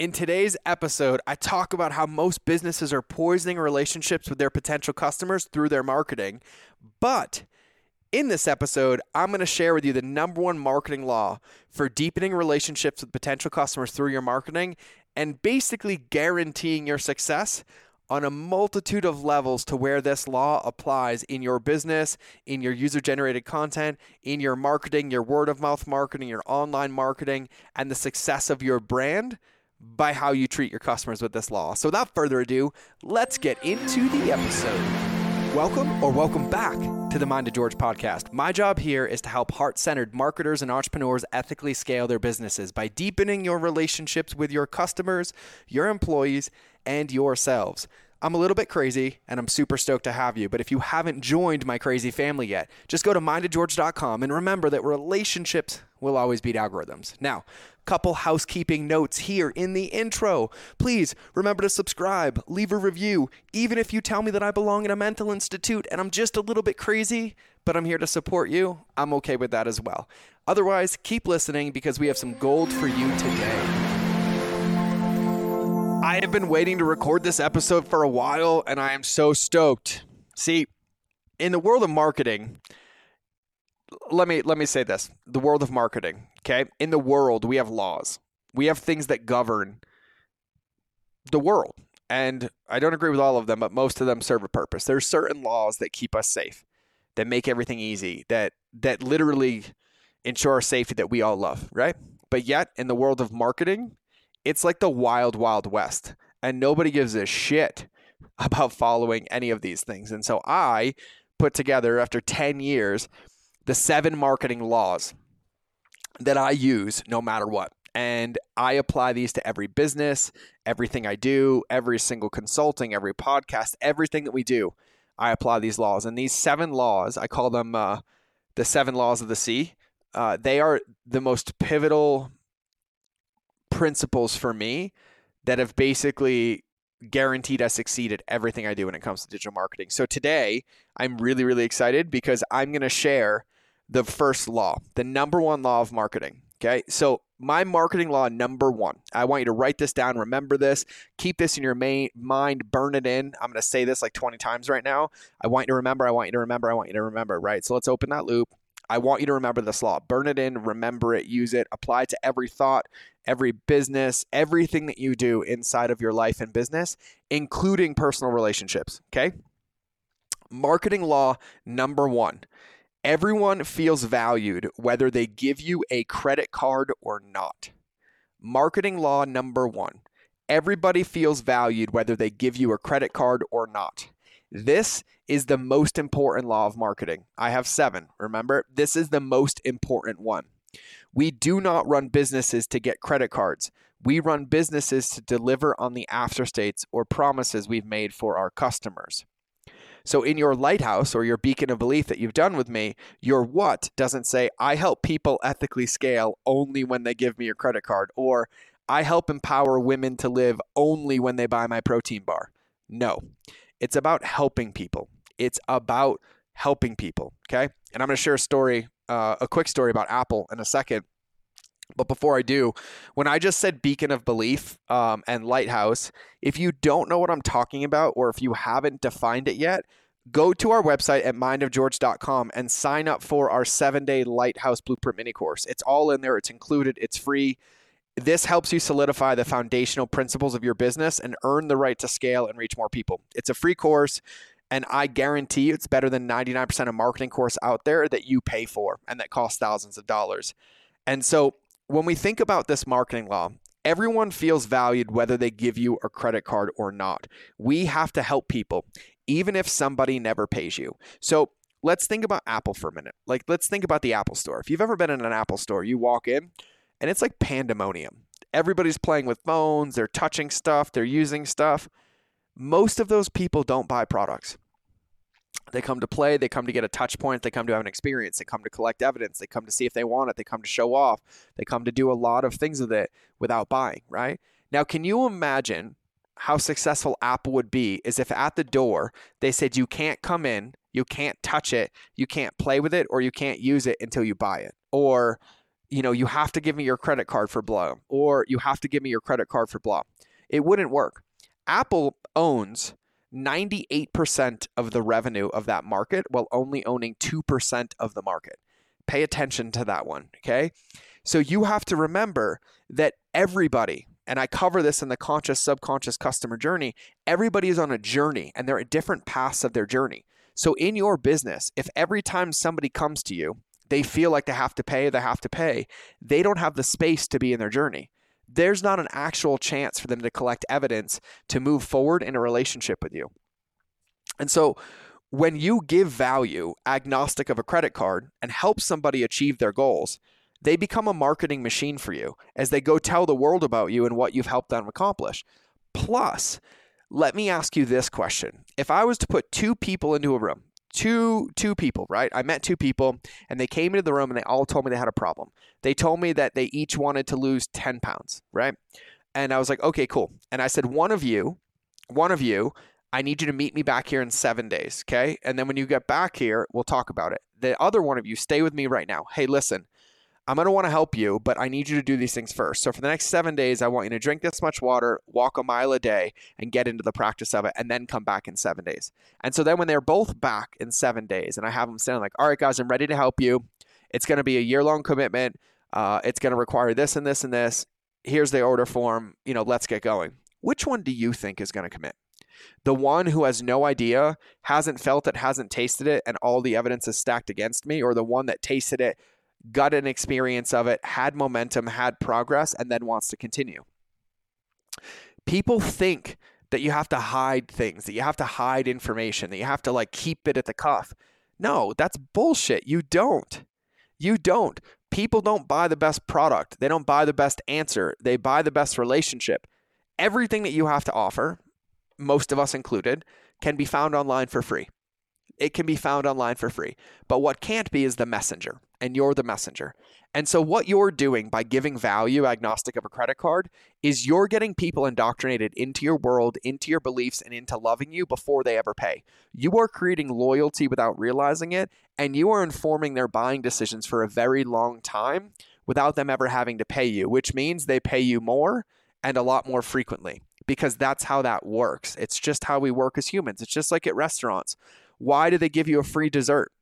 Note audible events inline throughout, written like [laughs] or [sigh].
In today's episode, I talk about how most businesses are poisoning relationships with their potential customers through their marketing. But in this episode, I'm going to share with you the number one marketing law for deepening relationships with potential customers through your marketing and basically guaranteeing your success on a multitude of levels to where this law applies in your business, in your user generated content, in your marketing, your word of mouth marketing, your online marketing, and the success of your brand by how you treat your customers with this law. So, without further ado, let's get into the episode. Welcome or welcome back to the Mind of George podcast. My job here is to help heart centered marketers and entrepreneurs ethically scale their businesses by deepening your relationships with your customers, your employees, and yourselves. I'm a little bit crazy and I'm super stoked to have you. But if you haven't joined my crazy family yet, just go to mindofgeorge.com and remember that relationships will always beat algorithms. Now, couple housekeeping notes here in the intro. Please remember to subscribe, leave a review, even if you tell me that I belong in a mental institute and I'm just a little bit crazy, but I'm here to support you. I'm okay with that as well. Otherwise, keep listening because we have some gold for you today. I have been waiting to record this episode for a while and I am so stoked. See, in the world of marketing, let me let me say this. The world of marketing, okay? In the world, we have laws. We have things that govern the world. And I don't agree with all of them, but most of them serve a purpose. There's certain laws that keep us safe, that make everything easy, that that literally ensure our safety that we all love, right? But yet, in the world of marketing, it's like the wild, wild west, and nobody gives a shit [laughs] about following any of these things. And so I put together, after 10 years, the seven marketing laws that I use no matter what. And I apply these to every business, everything I do, every single consulting, every podcast, everything that we do. I apply these laws. And these seven laws, I call them uh, the seven laws of the sea. Uh, they are the most pivotal principles for me that have basically guaranteed I succeed at everything I do when it comes to digital marketing. So today, I'm really, really excited because I'm going to share the first law, the number one law of marketing. Okay. So, my marketing law number one, I want you to write this down, remember this, keep this in your main mind, burn it in. I'm going to say this like 20 times right now. I want you to remember, I want you to remember, I want you to remember, right? So, let's open that loop. I want you to remember this law. Burn it in, remember it, use it, apply it to every thought, every business, everything that you do inside of your life and business, including personal relationships. Okay. Marketing law number one everyone feels valued whether they give you a credit card or not. Marketing law number one everybody feels valued whether they give you a credit card or not. This is the most important law of marketing. I have seven. Remember, this is the most important one. We do not run businesses to get credit cards. We run businesses to deliver on the after states or promises we've made for our customers. So, in your lighthouse or your beacon of belief that you've done with me, your what doesn't say, I help people ethically scale only when they give me a credit card, or I help empower women to live only when they buy my protein bar. No, it's about helping people. It's about helping people. Okay. And I'm going to share a story, uh, a quick story about Apple in a second. But before I do, when I just said beacon of belief um, and lighthouse, if you don't know what I'm talking about or if you haven't defined it yet, go to our website at mindofgeorge.com and sign up for our seven day lighthouse blueprint mini course. It's all in there, it's included, it's free. This helps you solidify the foundational principles of your business and earn the right to scale and reach more people. It's a free course. And I guarantee it's better than 99% of marketing course out there that you pay for and that costs thousands of dollars. And so when we think about this marketing law, everyone feels valued whether they give you a credit card or not. We have to help people, even if somebody never pays you. So let's think about Apple for a minute. Like, let's think about the Apple store. If you've ever been in an Apple store, you walk in and it's like pandemonium. Everybody's playing with phones, they're touching stuff, they're using stuff. Most of those people don't buy products. They come to play, they come to get a touch point, they come to have an experience, they come to collect evidence, they come to see if they want it, they come to show off, they come to do a lot of things with it without buying, right? Now, can you imagine how successful Apple would be is if at the door they said you can't come in, you can't touch it, you can't play with it, or you can't use it until you buy it. Or you know, you have to give me your credit card for blah, or you have to give me your credit card for blah. It wouldn't work. Apple owns 98% of the revenue of that market while only owning 2% of the market. Pay attention to that one, okay? So you have to remember that everybody, and I cover this in the conscious subconscious customer journey, everybody is on a journey and they're at different paths of their journey. So in your business, if every time somebody comes to you, they feel like they have to pay, they have to pay, they don't have the space to be in their journey. There's not an actual chance for them to collect evidence to move forward in a relationship with you. And so when you give value agnostic of a credit card and help somebody achieve their goals, they become a marketing machine for you as they go tell the world about you and what you've helped them accomplish. Plus, let me ask you this question. If I was to put two people into a room, two two people, right? I met two people and they came into the room and they all told me they had a problem. They told me that they each wanted to lose 10 pounds, right? And I was like, "Okay, cool." And I said, "One of you, one of you, I need you to meet me back here in 7 days, okay? And then when you get back here, we'll talk about it. The other one of you, stay with me right now. Hey, listen, I'm going to want to help you, but I need you to do these things first. So for the next seven days, I want you to drink this much water, walk a mile a day, and get into the practice of it, and then come back in seven days. And so then when they're both back in seven days, and I have them saying like, all right, guys, I'm ready to help you. It's going to be a year long commitment. Uh, it's going to require this and this and this. Here's the order form. You know, let's get going. Which one do you think is going to commit? The one who has no idea, hasn't felt it, hasn't tasted it, and all the evidence is stacked against me, or the one that tasted it, got an experience of it, had momentum, had progress, and then wants to continue. People think that you have to hide things, that you have to hide information, that you have to like keep it at the cuff. No, that's bullshit. You don't. You don't. People don't buy the best product. They don't buy the best answer. They buy the best relationship. Everything that you have to offer, most of us included, can be found online for free. It can be found online for free. But what can't be is the messenger and you're the messenger. And so, what you're doing by giving value agnostic of a credit card is you're getting people indoctrinated into your world, into your beliefs, and into loving you before they ever pay. You are creating loyalty without realizing it, and you are informing their buying decisions for a very long time without them ever having to pay you, which means they pay you more and a lot more frequently because that's how that works. It's just how we work as humans. It's just like at restaurants. Why do they give you a free dessert?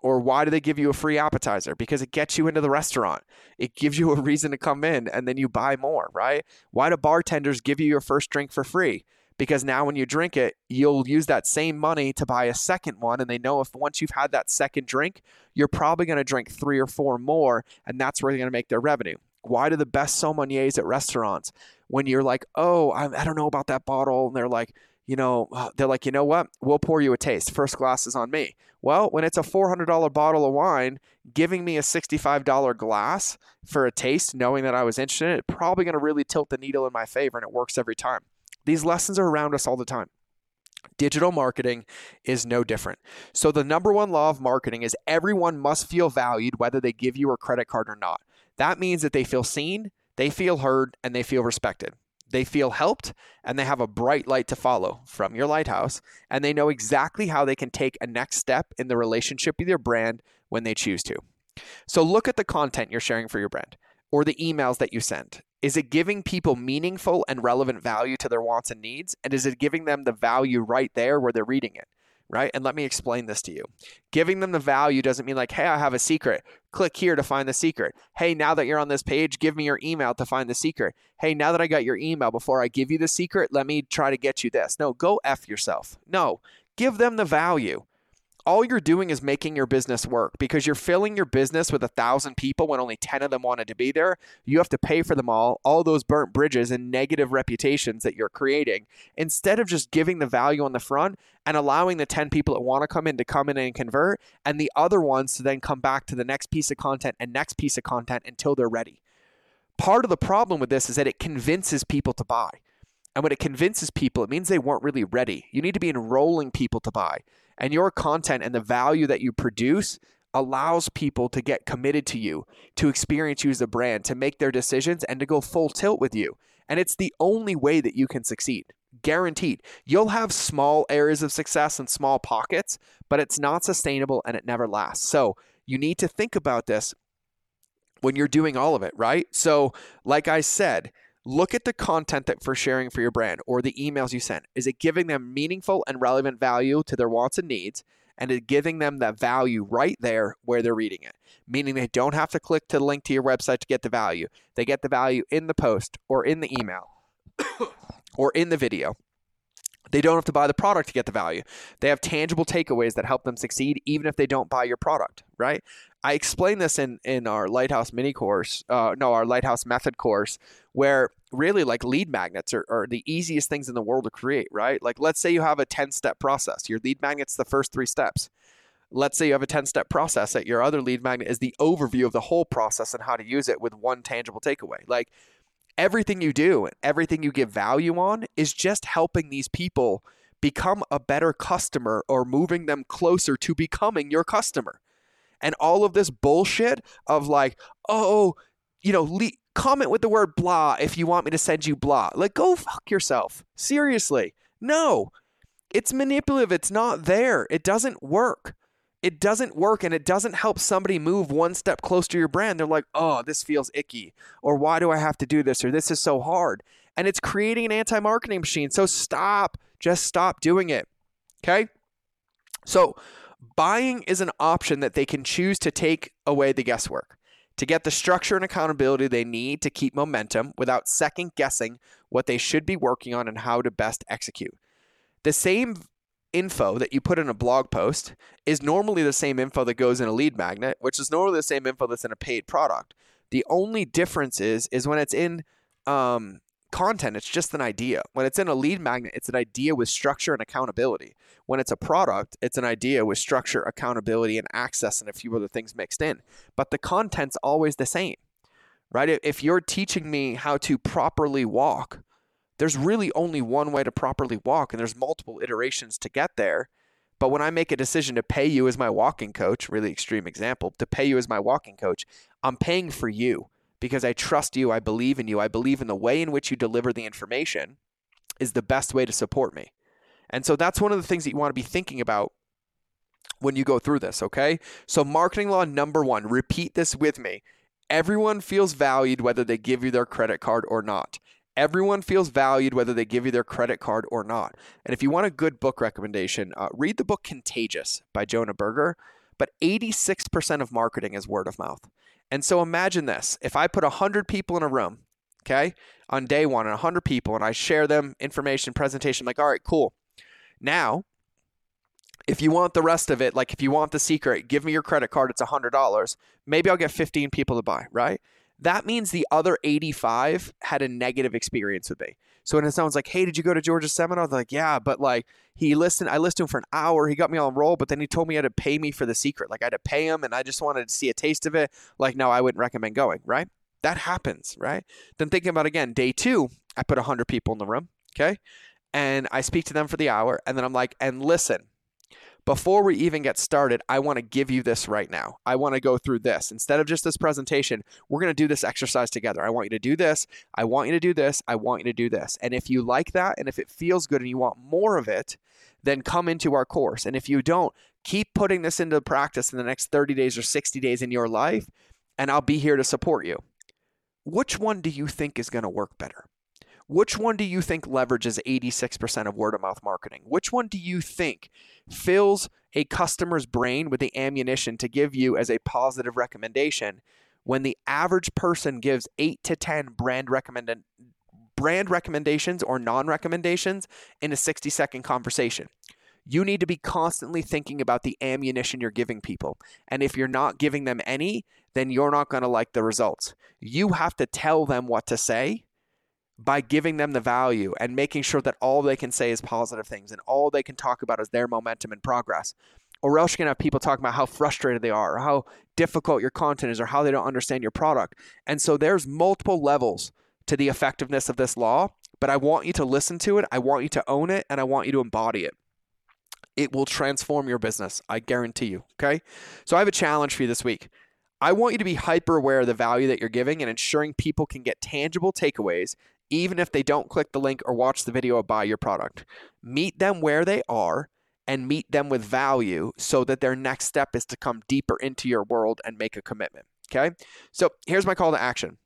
Or why do they give you a free appetizer? Because it gets you into the restaurant. It gives you a reason to come in and then you buy more, right? Why do bartenders give you your first drink for free? Because now when you drink it, you'll use that same money to buy a second one. And they know if once you've had that second drink, you're probably going to drink three or four more. And that's where they're going to make their revenue. Why do the best sommeliers at restaurants, when you're like, oh, I, I don't know about that bottle, and they're like, you know, uh, they're like, you know what? We'll pour you a taste. First glass is on me. Well, when it's a $400 bottle of wine, giving me a $65 glass for a taste, knowing that I was interested in it, probably going to really tilt the needle in my favor, and it works every time. These lessons are around us all the time. Digital marketing is no different. So, the number one law of marketing is everyone must feel valued whether they give you a credit card or not. That means that they feel seen, they feel heard, and they feel respected. They feel helped and they have a bright light to follow from your lighthouse, and they know exactly how they can take a next step in the relationship with your brand when they choose to. So look at the content you're sharing for your brand or the emails that you send. Is it giving people meaningful and relevant value to their wants and needs? And is it giving them the value right there where they're reading it? Right? And let me explain this to you. Giving them the value doesn't mean like, hey, I have a secret. Click here to find the secret. Hey, now that you're on this page, give me your email to find the secret. Hey, now that I got your email, before I give you the secret, let me try to get you this. No, go F yourself. No, give them the value all you're doing is making your business work because you're filling your business with a thousand people when only 10 of them wanted to be there. You have to pay for them all, all those burnt bridges and negative reputations that you're creating, instead of just giving the value on the front and allowing the 10 people that want to come in to come in and convert, and the other ones to then come back to the next piece of content and next piece of content until they're ready. Part of the problem with this is that it convinces people to buy. And when it convinces people, it means they weren't really ready. You need to be enrolling people to buy. And your content and the value that you produce allows people to get committed to you, to experience you as a brand, to make their decisions, and to go full tilt with you. And it's the only way that you can succeed. Guaranteed. You'll have small areas of success and small pockets, but it's not sustainable and it never lasts. So you need to think about this when you're doing all of it, right? So, like I said, look at the content that for sharing for your brand or the emails you send. Is it giving them meaningful and relevant value to their wants and needs? And is giving them that value right there where they're reading it, meaning they don't have to click to the link to your website to get the value. They get the value in the post or in the email [coughs] or in the video. They don't have to buy the product to get the value. They have tangible takeaways that help them succeed, even if they don't buy your product, right? I explain this in, in our Lighthouse mini course, uh, no, our Lighthouse method course, where really like lead magnets are, are the easiest things in the world to create, right? Like, let's say you have a 10 step process. Your lead magnet's the first three steps. Let's say you have a 10 step process that your other lead magnet is the overview of the whole process and how to use it with one tangible takeaway. Like, everything you do and everything you give value on is just helping these people become a better customer or moving them closer to becoming your customer. And all of this bullshit of like, oh, you know, le- comment with the word blah if you want me to send you blah. Like, go fuck yourself. Seriously. No, it's manipulative. It's not there. It doesn't work it doesn't work and it doesn't help somebody move one step closer to your brand. They're like, oh, this feels icky, or why do I have to do this, or this is so hard. And it's creating an anti marketing machine. So stop, just stop doing it. Okay? So buying is an option that they can choose to take away the guesswork, to get the structure and accountability they need to keep momentum without second guessing what they should be working on and how to best execute. The same info that you put in a blog post is normally the same info that goes in a lead magnet, which is normally the same info that's in a paid product. The only difference is is when it's in um, content, it's just an idea. When it's in a lead magnet, it's an idea with structure and accountability. When it's a product, it's an idea with structure, accountability, and access, and a few other things mixed in. But the content's always the same, right? If you're teaching me how to properly walk, there's really only one way to properly walk, and there's multiple iterations to get there. But when I make a decision to pay you as my walking coach, really extreme example, to pay you as my walking coach, I'm paying for you because I trust you, I believe in you, I believe in the way in which you deliver the information is the best way to support me. And so that's one of the things that you want to be thinking about when you go through this, okay? So, marketing law number one, repeat this with me. Everyone feels valued whether they give you their credit card or not. Everyone feels valued whether they give you their credit card or not. And if you want a good book recommendation, uh, read the book Contagious by Jonah Berger. But 86% of marketing is word of mouth. And so imagine this if I put 100 people in a room, okay, on day one, and 100 people, and I share them information, presentation, like, all right, cool. Now, if you want the rest of it, like if you want the secret, give me your credit card, it's $100. Maybe I'll get 15 people to buy, right? That means the other 85 had a negative experience with me. So when someone's like, hey, did you go to George's seminar? They're like, yeah, but like he listened, I listened to him for an hour. He got me on roll, but then he told me he had to pay me for the secret. Like I had to pay him and I just wanted to see a taste of it. Like, no, I wouldn't recommend going, right? That happens, right? Then thinking about again, day two, I put 100 people in the room, okay? And I speak to them for the hour. And then I'm like, and listen, before we even get started, I want to give you this right now. I want to go through this. Instead of just this presentation, we're going to do this exercise together. I want you to do this. I want you to do this. I want you to do this. And if you like that and if it feels good and you want more of it, then come into our course. And if you don't, keep putting this into practice in the next 30 days or 60 days in your life, and I'll be here to support you. Which one do you think is going to work better? Which one do you think leverages 86% of word of mouth marketing? Which one do you think fills a customer's brain with the ammunition to give you as a positive recommendation when the average person gives 8 to 10 brand recommended brand recommendations or non-recommendations in a 60 second conversation? You need to be constantly thinking about the ammunition you're giving people. And if you're not giving them any, then you're not going to like the results. You have to tell them what to say by giving them the value and making sure that all they can say is positive things and all they can talk about is their momentum and progress. Or else you're gonna have people talking about how frustrated they are, or how difficult your content is, or how they don't understand your product. And so there's multiple levels to the effectiveness of this law, but I want you to listen to it, I want you to own it, and I want you to embody it. It will transform your business, I guarantee you. Okay. So I have a challenge for you this week. I want you to be hyper aware of the value that you're giving and ensuring people can get tangible takeaways even if they don't click the link or watch the video or buy your product. Meet them where they are and meet them with value so that their next step is to come deeper into your world and make a commitment. Okay. So here's my call to action.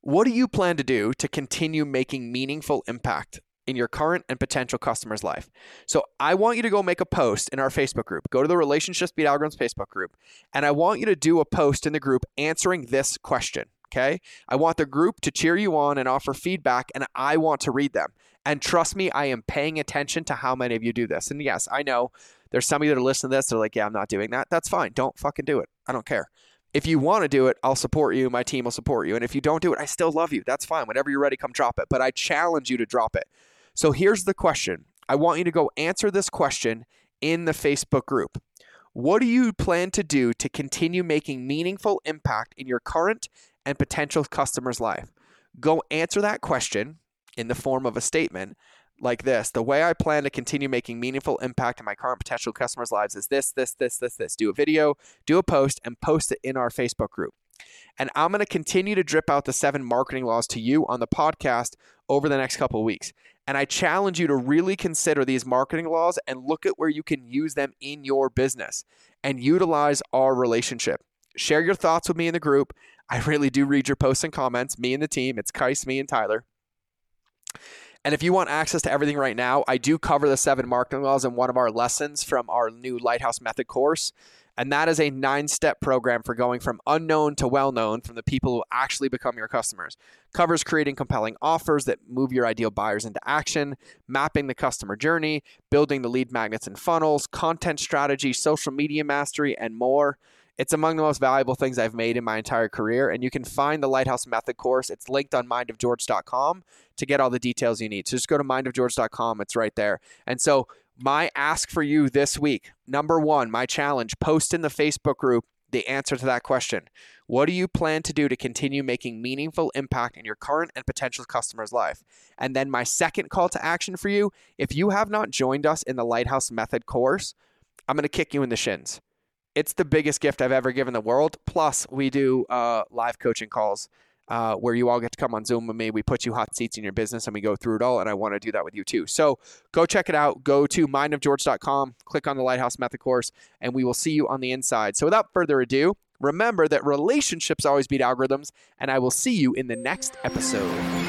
What do you plan to do to continue making meaningful impact in your current and potential customer's life? So I want you to go make a post in our Facebook group. Go to the Relationships Beat Algorithms Facebook group, and I want you to do a post in the group answering this question. Okay. I want the group to cheer you on and offer feedback, and I want to read them. And trust me, I am paying attention to how many of you do this. And yes, I know there's some of you that are listening to this, they're like, yeah, I'm not doing that. That's fine. Don't fucking do it. I don't care. If you want to do it, I'll support you. My team will support you. And if you don't do it, I still love you. That's fine. Whenever you're ready, come drop it. But I challenge you to drop it. So here's the question I want you to go answer this question in the Facebook group. What do you plan to do to continue making meaningful impact in your current and potential customer's life? Go answer that question in the form of a statement like this the way i plan to continue making meaningful impact in my current potential customers lives is this this this this this do a video do a post and post it in our facebook group and i'm going to continue to drip out the seven marketing laws to you on the podcast over the next couple of weeks. And i challenge you to really consider these marketing laws and look at where you can use them in your business and utilize our relationship. Share your thoughts with me in the group. I really do read your posts and comments me and the team. It's kais me and tyler. And if you want access to everything right now, I do cover the seven marketing laws in one of our lessons from our new Lighthouse Method course. And that is a nine step program for going from unknown to well known from the people who actually become your customers. Covers creating compelling offers that move your ideal buyers into action, mapping the customer journey, building the lead magnets and funnels, content strategy, social media mastery, and more. It's among the most valuable things I've made in my entire career. And you can find the Lighthouse Method course. It's linked on mindofgeorge.com to get all the details you need. So just go to mindofgeorge.com. It's right there. And so, my ask for you this week number one, my challenge post in the Facebook group the answer to that question. What do you plan to do to continue making meaningful impact in your current and potential customers' life? And then my second call to action for you, if you have not joined us in the Lighthouse Method course, I'm going to kick you in the shins it's the biggest gift I've ever given the world. Plus, we do uh, live coaching calls uh, where you all get to come on Zoom with me. We put you hot seats in your business and we go through it all. And I want to do that with you too. So go check it out. Go to mindofgeorge.com, click on the Lighthouse Method course, and we will see you on the inside. So without further ado, remember that relationships always beat algorithms, and I will see you in the next episode.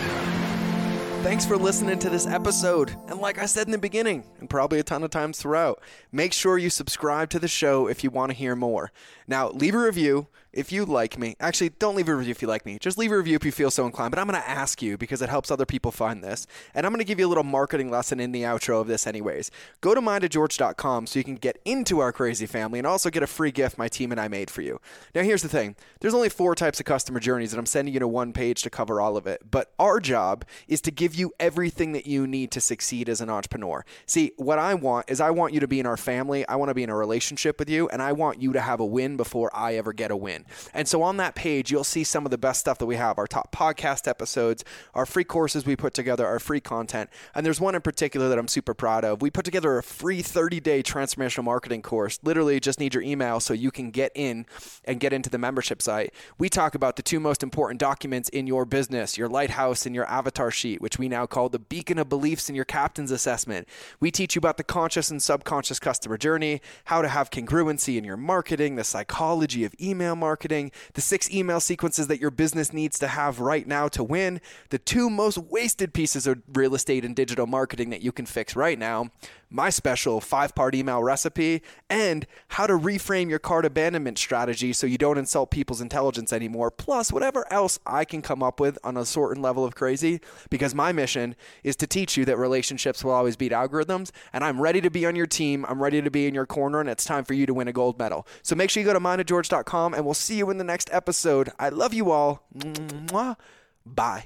Thanks for listening to this episode. And like I said in the beginning, and probably a ton of times throughout, make sure you subscribe to the show if you want to hear more. Now, leave a review if you like me. Actually, don't leave a review if you like me. Just leave a review if you feel so inclined. But I'm going to ask you because it helps other people find this. And I'm going to give you a little marketing lesson in the outro of this, anyways. Go to mindofgeorge.com so you can get into our crazy family and also get a free gift my team and I made for you. Now, here's the thing there's only four types of customer journeys, and I'm sending you to one page to cover all of it. But our job is to give you everything that you need to succeed as an entrepreneur. See, what I want is I want you to be in our family, I want to be in a relationship with you, and I want you to have a win before I ever get a win. And so on that page, you'll see some of the best stuff that we have our top podcast episodes, our free courses we put together, our free content. And there's one in particular that I'm super proud of. We put together a free 30 day transformational marketing course. Literally, just need your email so you can get in and get into the membership site. We talk about the two most important documents in your business your lighthouse and your avatar sheet, which we now call the beacon of beliefs in your captain's assessment. We teach you about the conscious and subconscious customer journey, how to have congruency in your marketing, the psychology of email marketing, the six email sequences that your business needs to have right now to win, the two most wasted pieces of real estate and digital marketing that you can fix right now, my special five part email recipe, and how to reframe your cart abandonment strategy so you don't insult people's intelligence anymore, plus whatever else I can come up with on a certain level of crazy, because my mission is to teach you that relationships will always beat algorithms, and I'm ready to be on your team. I'm ready to be in your corner, and it's time for you to win a gold medal. So make sure you go to mindofgeorge.com, and we'll see you in the next episode. I love you all. Mwah. Bye.